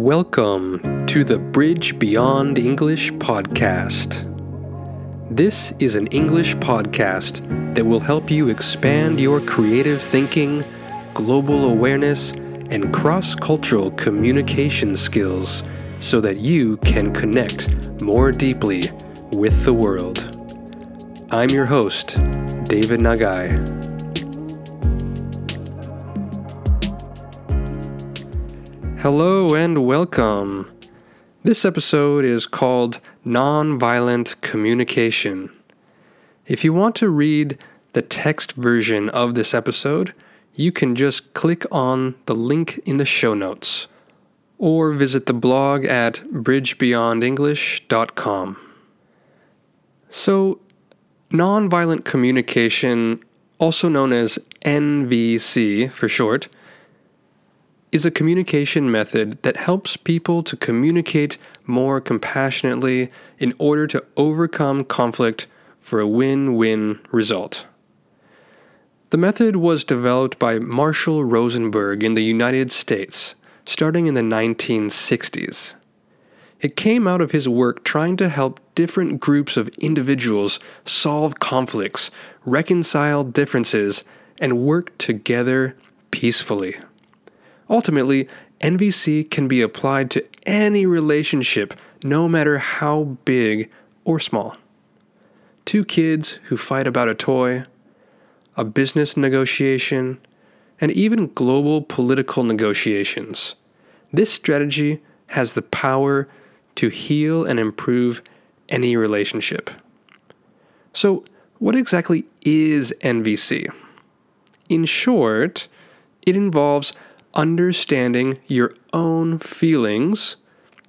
Welcome to the Bridge Beyond English podcast. This is an English podcast that will help you expand your creative thinking, global awareness, and cross cultural communication skills so that you can connect more deeply with the world. I'm your host, David Nagai. Hello and welcome. This episode is called Nonviolent Communication. If you want to read the text version of this episode, you can just click on the link in the show notes or visit the blog at bridgebeyondenglish.com. So, nonviolent communication, also known as NVC for short, is a communication method that helps people to communicate more compassionately in order to overcome conflict for a win win result. The method was developed by Marshall Rosenberg in the United States starting in the 1960s. It came out of his work trying to help different groups of individuals solve conflicts, reconcile differences, and work together peacefully. Ultimately, NVC can be applied to any relationship, no matter how big or small. Two kids who fight about a toy, a business negotiation, and even global political negotiations. This strategy has the power to heal and improve any relationship. So, what exactly is NVC? In short, it involves understanding your own feelings,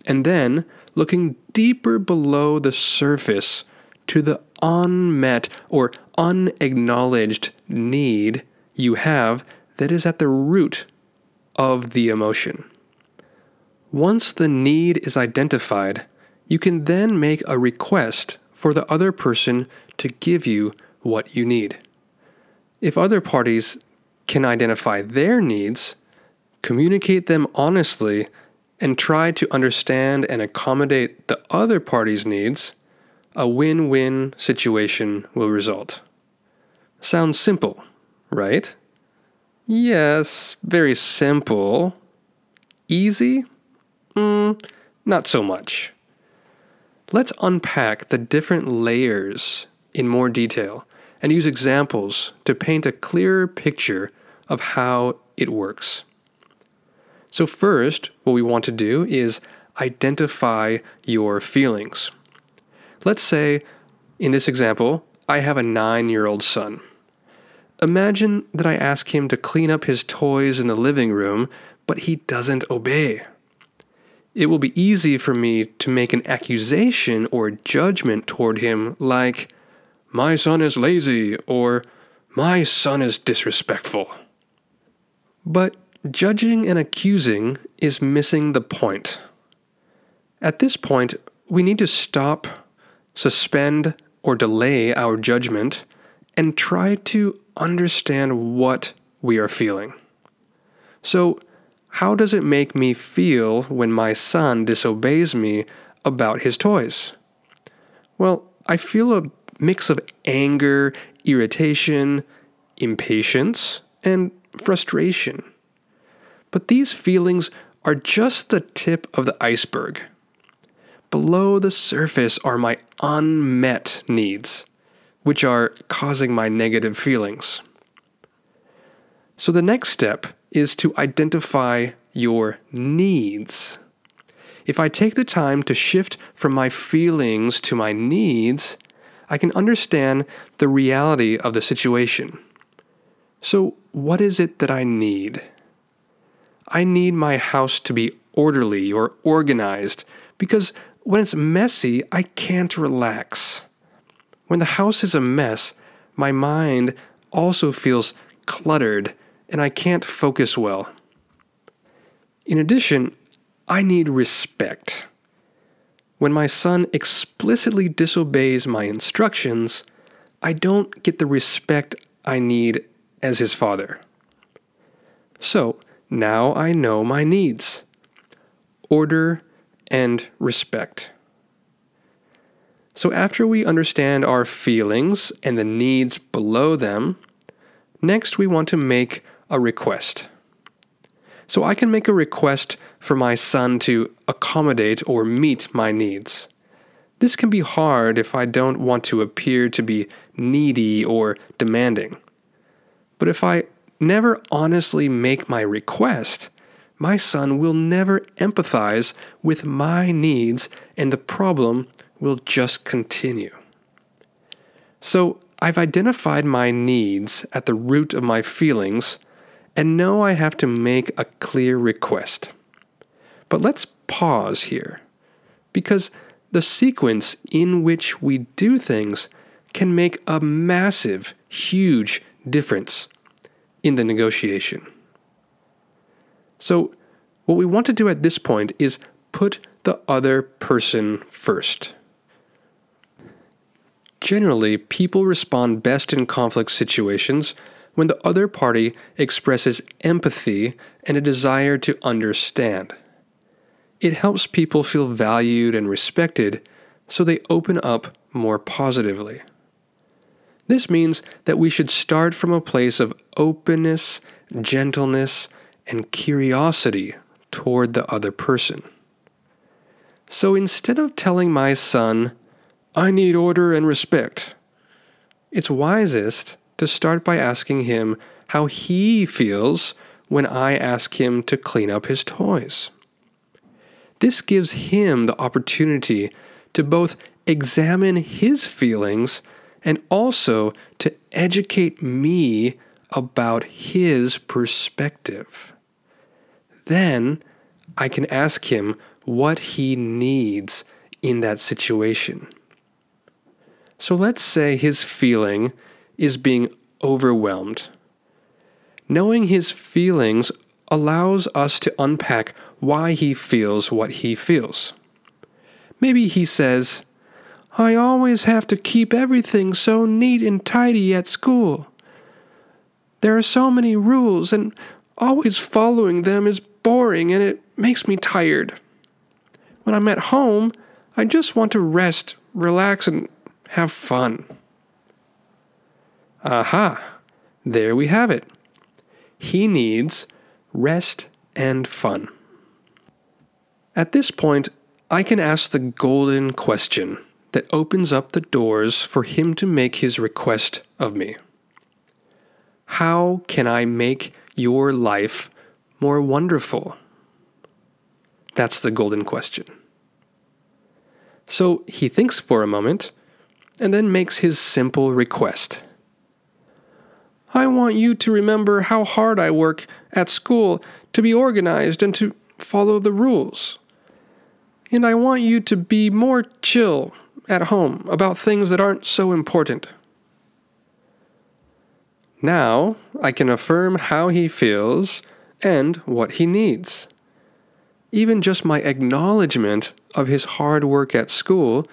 and then looking deeper below the surface to the unmet or unacknowledged need you have that is at the root of the emotion. Once the need is identified, you can then make a request for the other person to give you what you need. If other parties can identify their needs, communicate them honestly, and try to understand and accommodate the other party's needs, a win win situation will result. Sounds simple, right? Yes, very simple. Easy? Mm, not so much. Let's unpack the different layers in more detail and use examples to paint a clearer picture of how it works. So, first, what we want to do is identify your feelings. Let's say, in this example, I have a nine year old son. Imagine that I ask him to clean up his toys in the living room, but he doesn't obey. It will be easy for me to make an accusation or judgment toward him, like, My son is lazy, or My son is disrespectful. But Judging and accusing is missing the point. At this point, we need to stop, suspend, or delay our judgment and try to understand what we are feeling. So, how does it make me feel when my son disobeys me about his toys? Well, I feel a mix of anger, irritation, impatience, and frustration. But these feelings are just the tip of the iceberg. Below the surface are my unmet needs, which are causing my negative feelings. So the next step is to identify your needs. If I take the time to shift from my feelings to my needs, I can understand the reality of the situation. So, what is it that I need? I need my house to be orderly or organized because when it's messy, I can't relax. When the house is a mess, my mind also feels cluttered and I can't focus well. In addition, I need respect. When my son explicitly disobeys my instructions, I don't get the respect I need as his father. So, now I know my needs. order and respect. So, after we understand our feelings and the needs below them, next we want to make a request. So, I can make a request for my son to accommodate or meet my needs. This can be hard if I don't want to appear to be needy or demanding. But if I never honestly make my request, my son will never empathize with my needs and the problem will just continue. So I've identified my needs at the root of my feelings and know I have to make a clear request. But let's pause here because the sequence in which we do things can make a massive, huge difference in the negotiation. So, what we want to do at this point is put the other person first. Generally, people respond best in conflict situations when the other party expresses empathy and a desire to understand. It helps people feel valued and respected, so they open up more positively. This means that we should start from a place of openness, gentleness, and curiosity toward the other person. So instead of telling my son, I need order and respect, it's wisest to start by asking him how he feels when I ask him to clean up his toys. This gives him the opportunity to both examine his feelings and also to educate me about his perspective. Then I can ask him what he needs in that situation. So let's say his feeling is being overwhelmed. Knowing his feelings allows us to unpack why he feels what he feels. Maybe he says, I always have to keep everything so neat and tidy at school. There are so many rules, and always following them is boring and it makes me tired. When I'm at home, I just want to rest, relax, and have fun. Aha! There we have it. He needs rest and fun. At this point, I can ask the golden question that opens up the doors for him to make his request of me. How can I make your life more wonderful? That's the golden question. So he thinks for a moment and then makes his simple request. I want you to remember how hard I work at school to be organized and to follow the rules. And I want you to be more chill at home about things that aren't so important. Now I can affirm how he feels and what he needs. Even just my acknowledgement of his hard work at school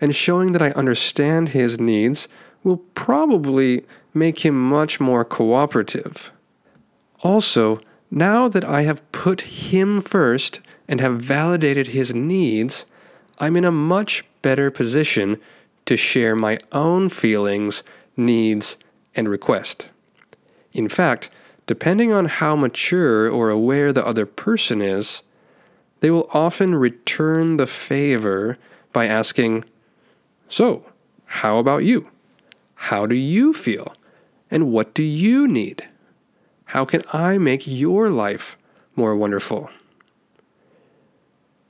and showing that I understand his needs will probably make him much more cooperative. Also, now that I have put him first and have validated his needs, I'm in a much better position to share my own feelings, needs, and request. In fact, depending on how mature or aware the other person is, they will often return the favor by asking, So, how about you? How do you feel? And what do you need? How can I make your life more wonderful?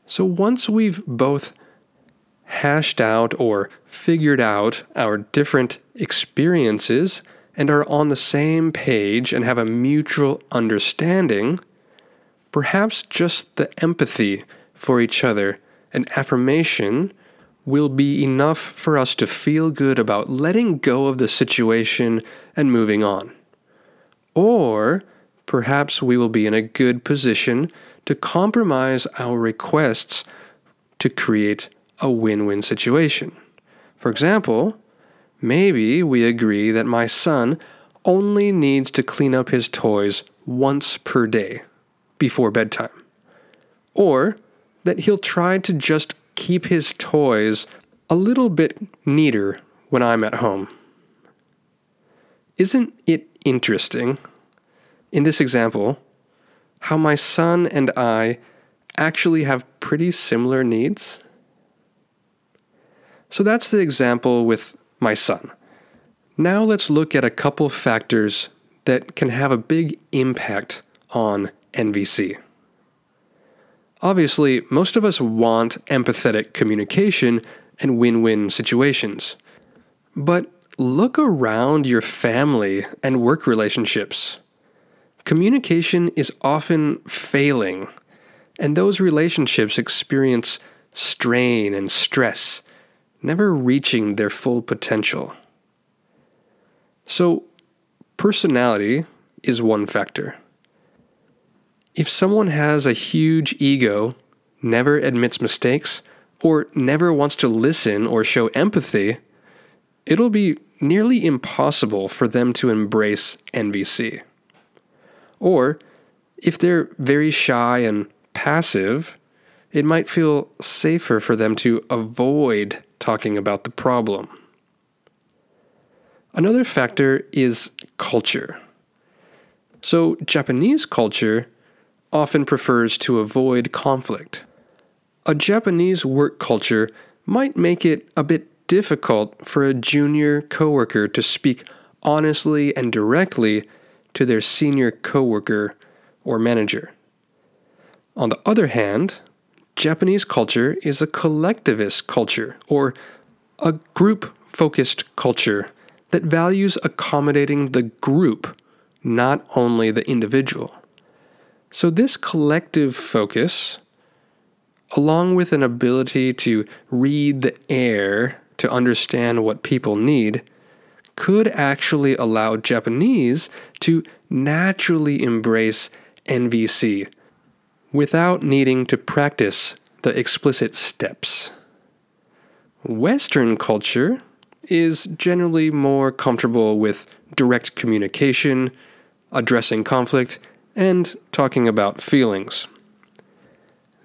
So once we've both hashed out or figured out our different experiences and are on the same page and have a mutual understanding, perhaps just the empathy for each other and affirmation will be enough for us to feel good about letting go of the situation and moving on. Or perhaps we will be in a good position to compromise our requests to create a win win situation. For example, maybe we agree that my son only needs to clean up his toys once per day before bedtime. Or that he'll try to just keep his toys a little bit neater when I'm at home. Isn't it interesting, in this example, how my son and I actually have pretty similar needs? So that's the example with my son. Now let's look at a couple factors that can have a big impact on NVC. Obviously, most of us want empathetic communication and win win situations. But look around your family and work relationships. Communication is often failing, and those relationships experience strain and stress, never reaching their full potential. So, personality is one factor. If someone has a huge ego, never admits mistakes, or never wants to listen or show empathy, it'll be nearly impossible for them to embrace NVC. Or, if they're very shy and passive, it might feel safer for them to avoid talking about the problem. Another factor is culture. So, Japanese culture often prefers to avoid conflict. A Japanese work culture might make it a bit difficult for a junior coworker to speak honestly and directly to their senior coworker or manager. On the other hand, Japanese culture is a collectivist culture or a group focused culture that values accommodating the group, not only the individual. So, this collective focus, along with an ability to read the air to understand what people need, could actually allow Japanese to naturally embrace NVC without needing to practice the explicit steps. Western culture is generally more comfortable with direct communication, addressing conflict, and talking about feelings.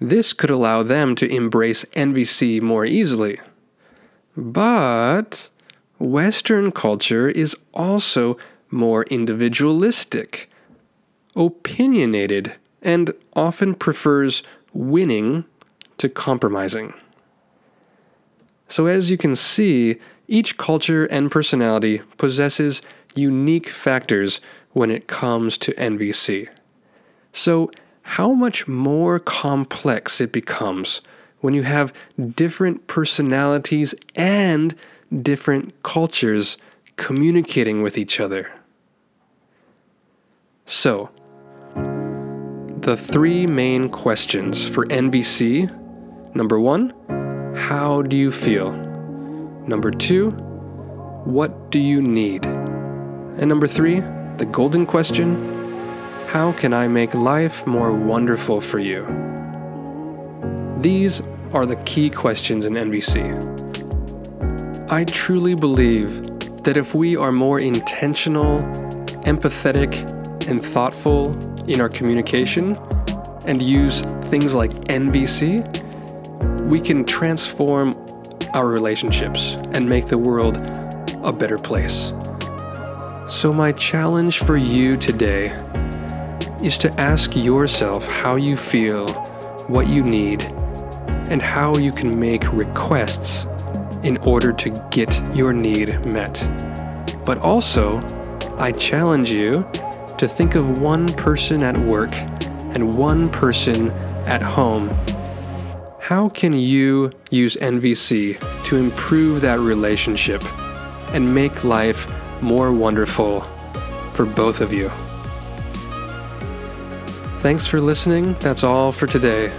This could allow them to embrace NVC more easily. But Western culture is also more individualistic, opinionated, and often prefers winning to compromising. So, as you can see, each culture and personality possesses unique factors when it comes to NVC. So, how much more complex it becomes when you have different personalities and different cultures communicating with each other. So, the three main questions for NVC number one, how do you feel? Number two, what do you need? And number three, the golden question how can I make life more wonderful for you? These are the key questions in NVC. I truly believe that if we are more intentional, empathetic, and thoughtful in our communication and use things like NVC, we can transform our relationships and make the world a better place. So, my challenge for you today is to ask yourself how you feel, what you need, and how you can make requests in order to get your need met. But also, I challenge you to think of one person at work and one person at home how can you use NVC to improve that relationship and make life more wonderful for both of you? Thanks for listening. That's all for today.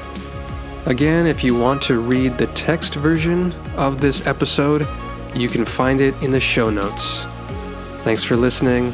Again, if you want to read the text version of this episode, you can find it in the show notes. Thanks for listening.